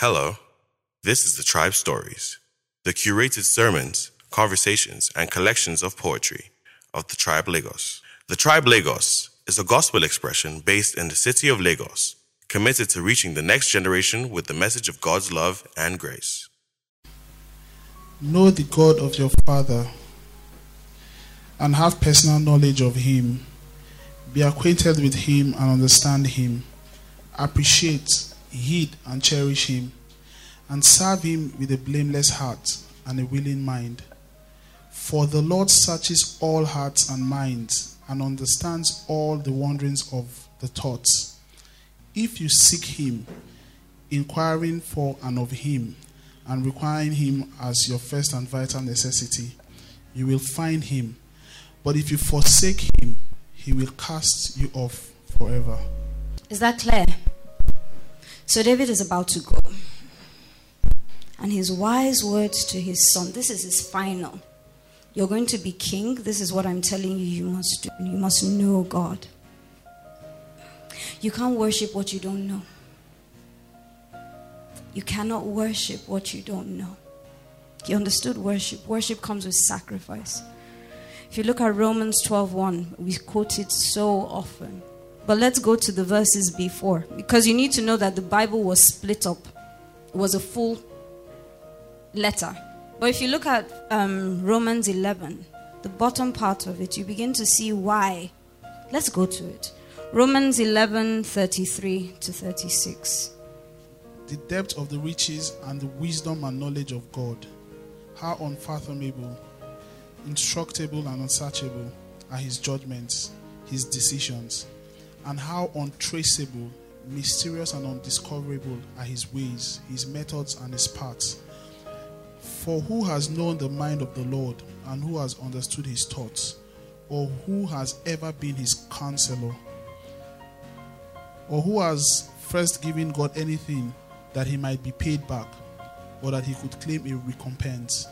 Hello, this is the Tribe Stories, the curated sermons, conversations, and collections of poetry of the Tribe Lagos. The Tribe Lagos is a gospel expression based in the city of Lagos, committed to reaching the next generation with the message of God's love and grace. Know the God of your father and have personal knowledge of him. Be acquainted with him and understand him. Appreciate, heed, and cherish him. And serve him with a blameless heart and a willing mind. For the Lord searches all hearts and minds and understands all the wanderings of the thoughts. If you seek him, inquiring for and of him, and requiring him as your first and vital necessity, you will find him. But if you forsake him, he will cast you off forever. Is that clear? So David is about to go. And his wise words to his son this is his final. You're going to be king. This is what I'm telling you you must do. You must know God. You can't worship what you don't know. You cannot worship what you don't know. He understood worship. Worship comes with sacrifice. If you look at Romans 12:1, we quote it so often. But let's go to the verses before because you need to know that the Bible was split up. It was a full letter. But if you look at um, Romans 11, the bottom part of it, you begin to see why. Let's go to it. Romans 11 33 to 36. The depth of the riches and the wisdom and knowledge of God, how unfathomable, instructable, and unsearchable are his judgments, his decisions, and how untraceable, mysterious, and undiscoverable are his ways, his methods, and his paths. For who has known the mind of the Lord, and who has understood his thoughts, or who has ever been his counselor, or who has first given God anything that he might be paid back, or that he could claim a recompense?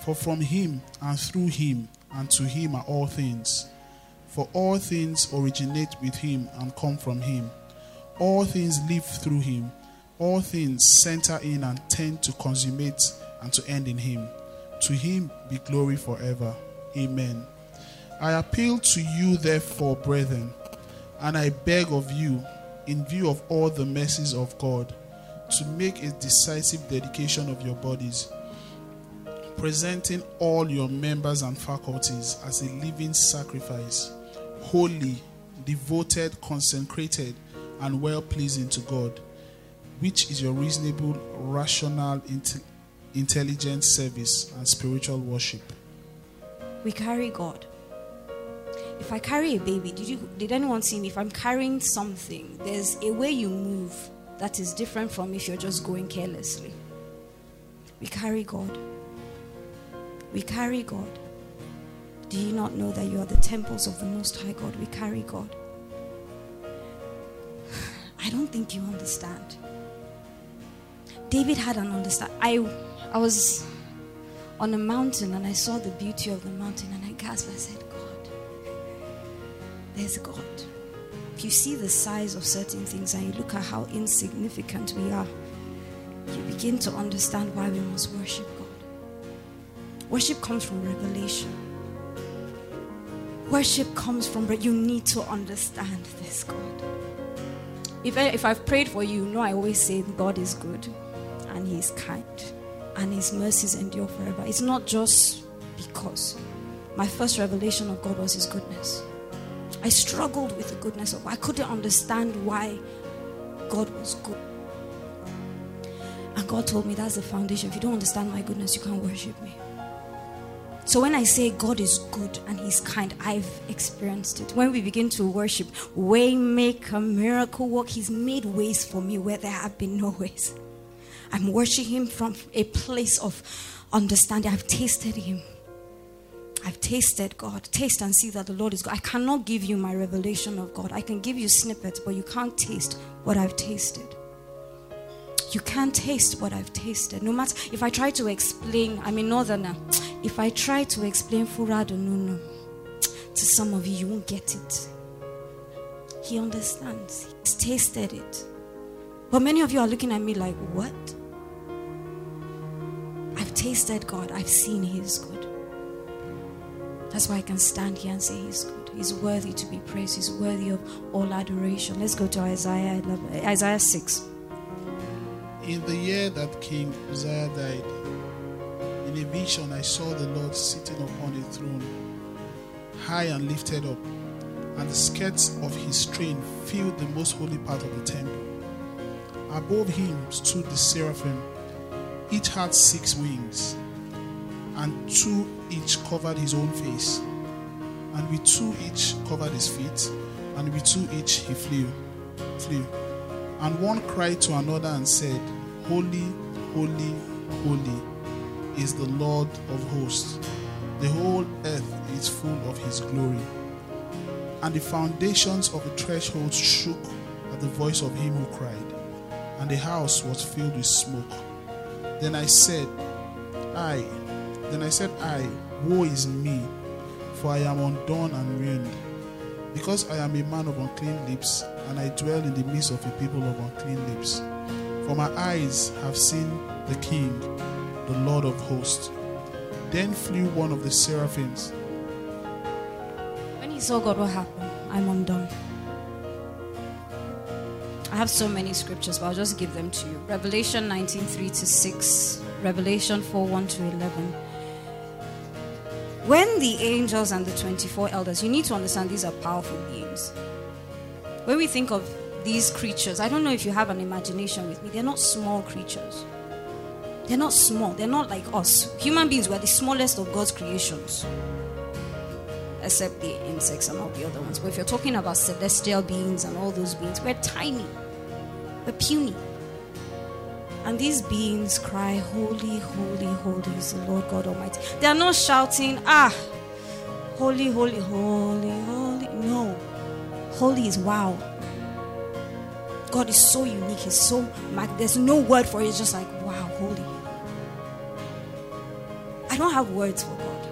For from him, and through him, and to him are all things. For all things originate with him and come from him. All things live through him. All things center in and tend to consummate and to end in him. To him be glory forever. Amen. I appeal to you, therefore, brethren, and I beg of you, in view of all the mercies of God, to make a decisive dedication of your bodies, presenting all your members and faculties as a living sacrifice, holy, devoted, consecrated, and well pleasing to God, which is your reasonable, rational, inte- intelligent service and spiritual worship. We carry God. If I carry a baby, did you did anyone see me? If I'm carrying something, there's a way you move that is different from if you're just going carelessly. We carry God. We carry God. Do you not know that you are the temples of the Most High God? We carry God. I don't think you understand. David had an understand. I, I was on a mountain and I saw the beauty of the mountain and I gasped. I said, God, there's God. If you see the size of certain things and you look at how insignificant we are, you begin to understand why we must worship God. Worship comes from revelation. Worship comes from, but you need to understand this God. If, I, if I've prayed for you, you know I always say God is good and He is kind and His mercies endure forever. It's not just because. My first revelation of God was His goodness. I struggled with the goodness of I couldn't understand why God was good. And God told me that's the foundation. If you don't understand my goodness, you can't worship me. So when I say God is good and He's kind, I've experienced it. When we begin to worship, way make a miracle work, He's made ways for me where there have been no ways. I'm worshiping Him from a place of understanding. I've tasted Him. I've tasted God. Taste and see that the Lord is God. I cannot give you my revelation of God. I can give you snippets, but you can't taste what I've tasted. You can't taste what I've tasted. No matter if I try to explain, I'm a northerner. If I try to explain fura da nono to some of you, you won't get it. He understands. He's tasted it. But many of you are looking at me like, what? I've tasted God, I've seen He is good. That's why I can stand here and say He's good. He's worthy to be praised, He's worthy of all adoration. Let's go to Isaiah 11, Isaiah 6. In the year that King Uzziah died, in a vision I saw the Lord sitting upon a throne, high and lifted up, and the skirts of his train filled the most holy part of the temple. Above him stood the seraphim. Each had six wings, and two each covered his own face, and with two each covered his feet, and with two each he flew. Flew. And one cried to another and said, Holy, holy, holy is the Lord of hosts. The whole earth is full of his glory. And the foundations of the threshold shook at the voice of him who cried, and the house was filled with smoke. Then I said, I, then I said, I, woe is me, for I am undone and ruined, because I am a man of unclean lips, and I dwell in the midst of a people of unclean lips. For my eyes have seen the King, the Lord of hosts. Then flew one of the seraphims. When he saw God, what happened? I'm undone. I have so many scriptures, but I'll just give them to you. Revelation 19 3 to 6, Revelation 4 1 to 11. When the angels and the 24 elders, you need to understand these are powerful beings. When we think of these creatures, I don't know if you have an imagination with me, they're not small creatures. They're not small, they're not like us. Human beings, we're the smallest of God's creations except the insects and all the other ones. But if you're talking about celestial beings and all those beings, we're tiny, we're puny. And these beings cry, Holy, holy, holy is the Lord God Almighty. They are not shouting, Ah, holy, holy, holy, holy. No. Holy is wow. God is so unique. He's so mag- there's no word for it. It's just like wow, holy. I don't have words for God.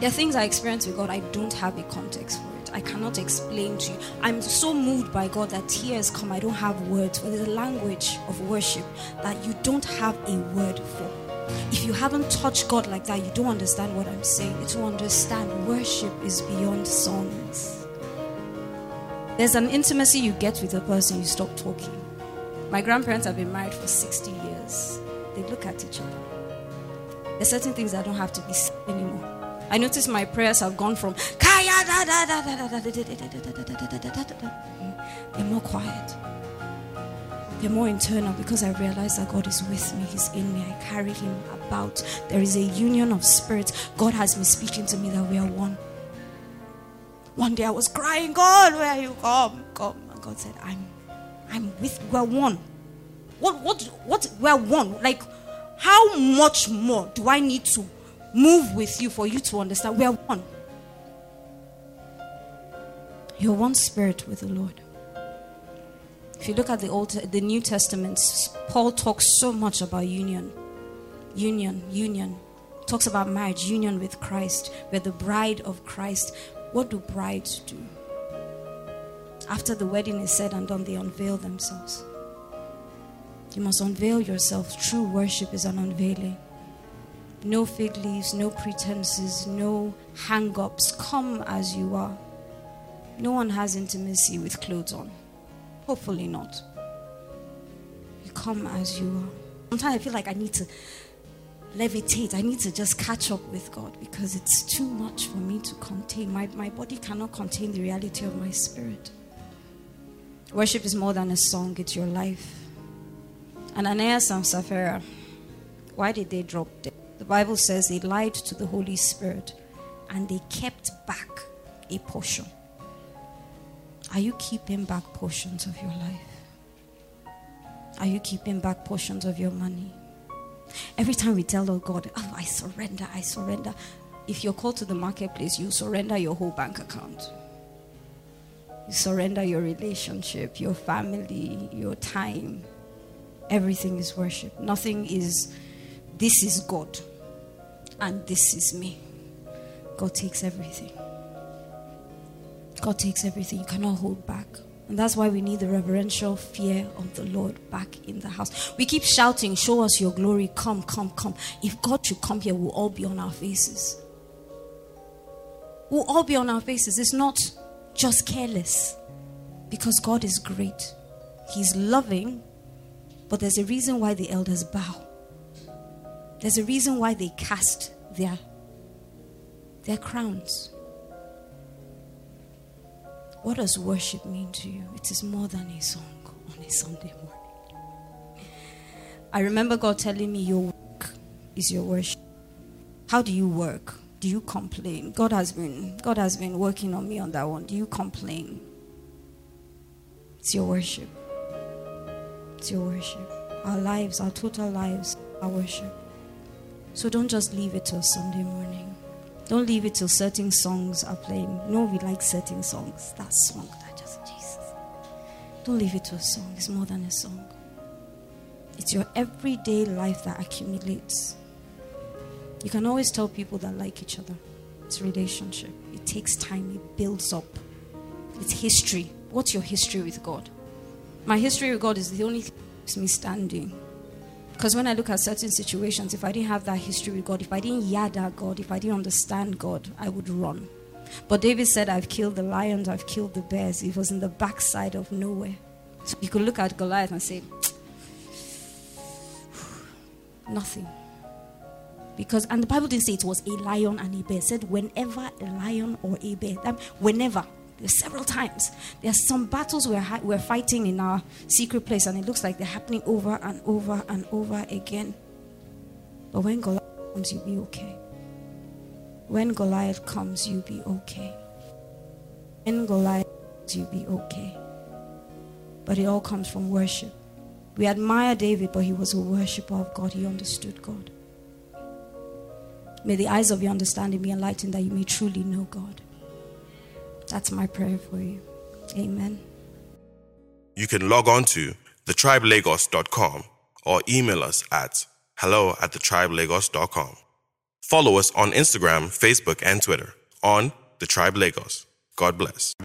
There are things I experience with God, I don't have a context for it. I cannot explain to you. I'm so moved by God that tears come. I don't have words for. There's a language of worship that you don't have a word for. If you haven't touched God like that, you don't understand what I'm saying. To understand, worship is beyond songs. There's an intimacy you get with a person, you stop talking. My grandparents have been married for 60 years. They look at each other. There's certain things I don't have to be said anymore. I notice my prayers have gone from Kaya da da da da da da They're more quiet. They're more internal because I realize that God is with me. He's in me. I carry Him about. There is a union of spirits. God has been speaking to me that we are one. One day I was crying, God, where are you? Come, come. And God said, I'm, I'm with. We're one. What, what, what? We're one. Like, how much more do I need to move with you for you to understand we are one. You're one spirit with the Lord. If you look at the Old, the New Testament, Paul talks so much about union, union, union. Talks about marriage, union with Christ. We're the bride of Christ. What do brides do? After the wedding is said and done, they unveil themselves. You must unveil yourself. True worship is an unveiling. No fig leaves, no pretenses, no hang ups. Come as you are. No one has intimacy with clothes on. Hopefully not. You come as you are. Sometimes I feel like I need to levitate. I need to just catch up with God because it's too much for me to contain. My, my body cannot contain the reality of my spirit. Worship is more than a song, it's your life. And Ananias and Sapphira, why did they drop dead? The Bible says they lied to the Holy Spirit and they kept back a portion. Are you keeping back portions of your life? Are you keeping back portions of your money? Every time we tell oh God, Oh, I surrender, I surrender. If you're called to the marketplace, you surrender your whole bank account. You surrender your relationship, your family, your time. Everything is worship. Nothing is, this is God and this is me. God takes everything. God takes everything. You cannot hold back. And that's why we need the reverential fear of the Lord back in the house. We keep shouting, Show us your glory, come, come, come. If God should come here, we'll all be on our faces. We'll all be on our faces. It's not just careless because God is great, He's loving, but there's a reason why the elders bow. There's a reason why they cast their, their crowns. What does worship mean to you? It is more than a song on a Sunday morning. I remember God telling me, Your work is your worship. How do you work? Do you complain? God has been God has been working on me on that one. Do you complain? It's your worship. It's your worship. Our lives, our total lives, our worship. So don't just leave it till Sunday morning. Don't leave it till certain songs are playing. No, we like certain songs. That song, that just Jesus. Don't leave it to a song. It's more than a song. It's your everyday life that accumulates. You can always tell people that like each other. It's relationship. It takes time. It builds up. It's history. What's your history with God? My history with God is the only thing that keeps me standing. Because when I look at certain situations, if I didn't have that history with God, if I didn't yada God, if I didn't understand God, I would run. But David said, I've killed the lions, I've killed the bears. It was in the backside of nowhere. So you could look at Goliath and say, nothing. Because, and the Bible didn't say it was a lion and a bear. It said, whenever a lion or a bear, whenever several times. There are some battles we're, we're fighting in our secret place, and it looks like they're happening over and over and over again. But when Goliath comes, you'll be okay. When Goliath comes, you'll be okay. When Goliath comes, you'll be okay. But it all comes from worship. We admire David, but he was a worshiper of God. He understood God. May the eyes of your understanding be enlightened that you may truly know God. That's my prayer for you. Amen. You can log on to thetribelagos.com or email us at hello at thetribelagos.com. Follow us on Instagram, Facebook, and Twitter on The Tribe Lagos. God bless.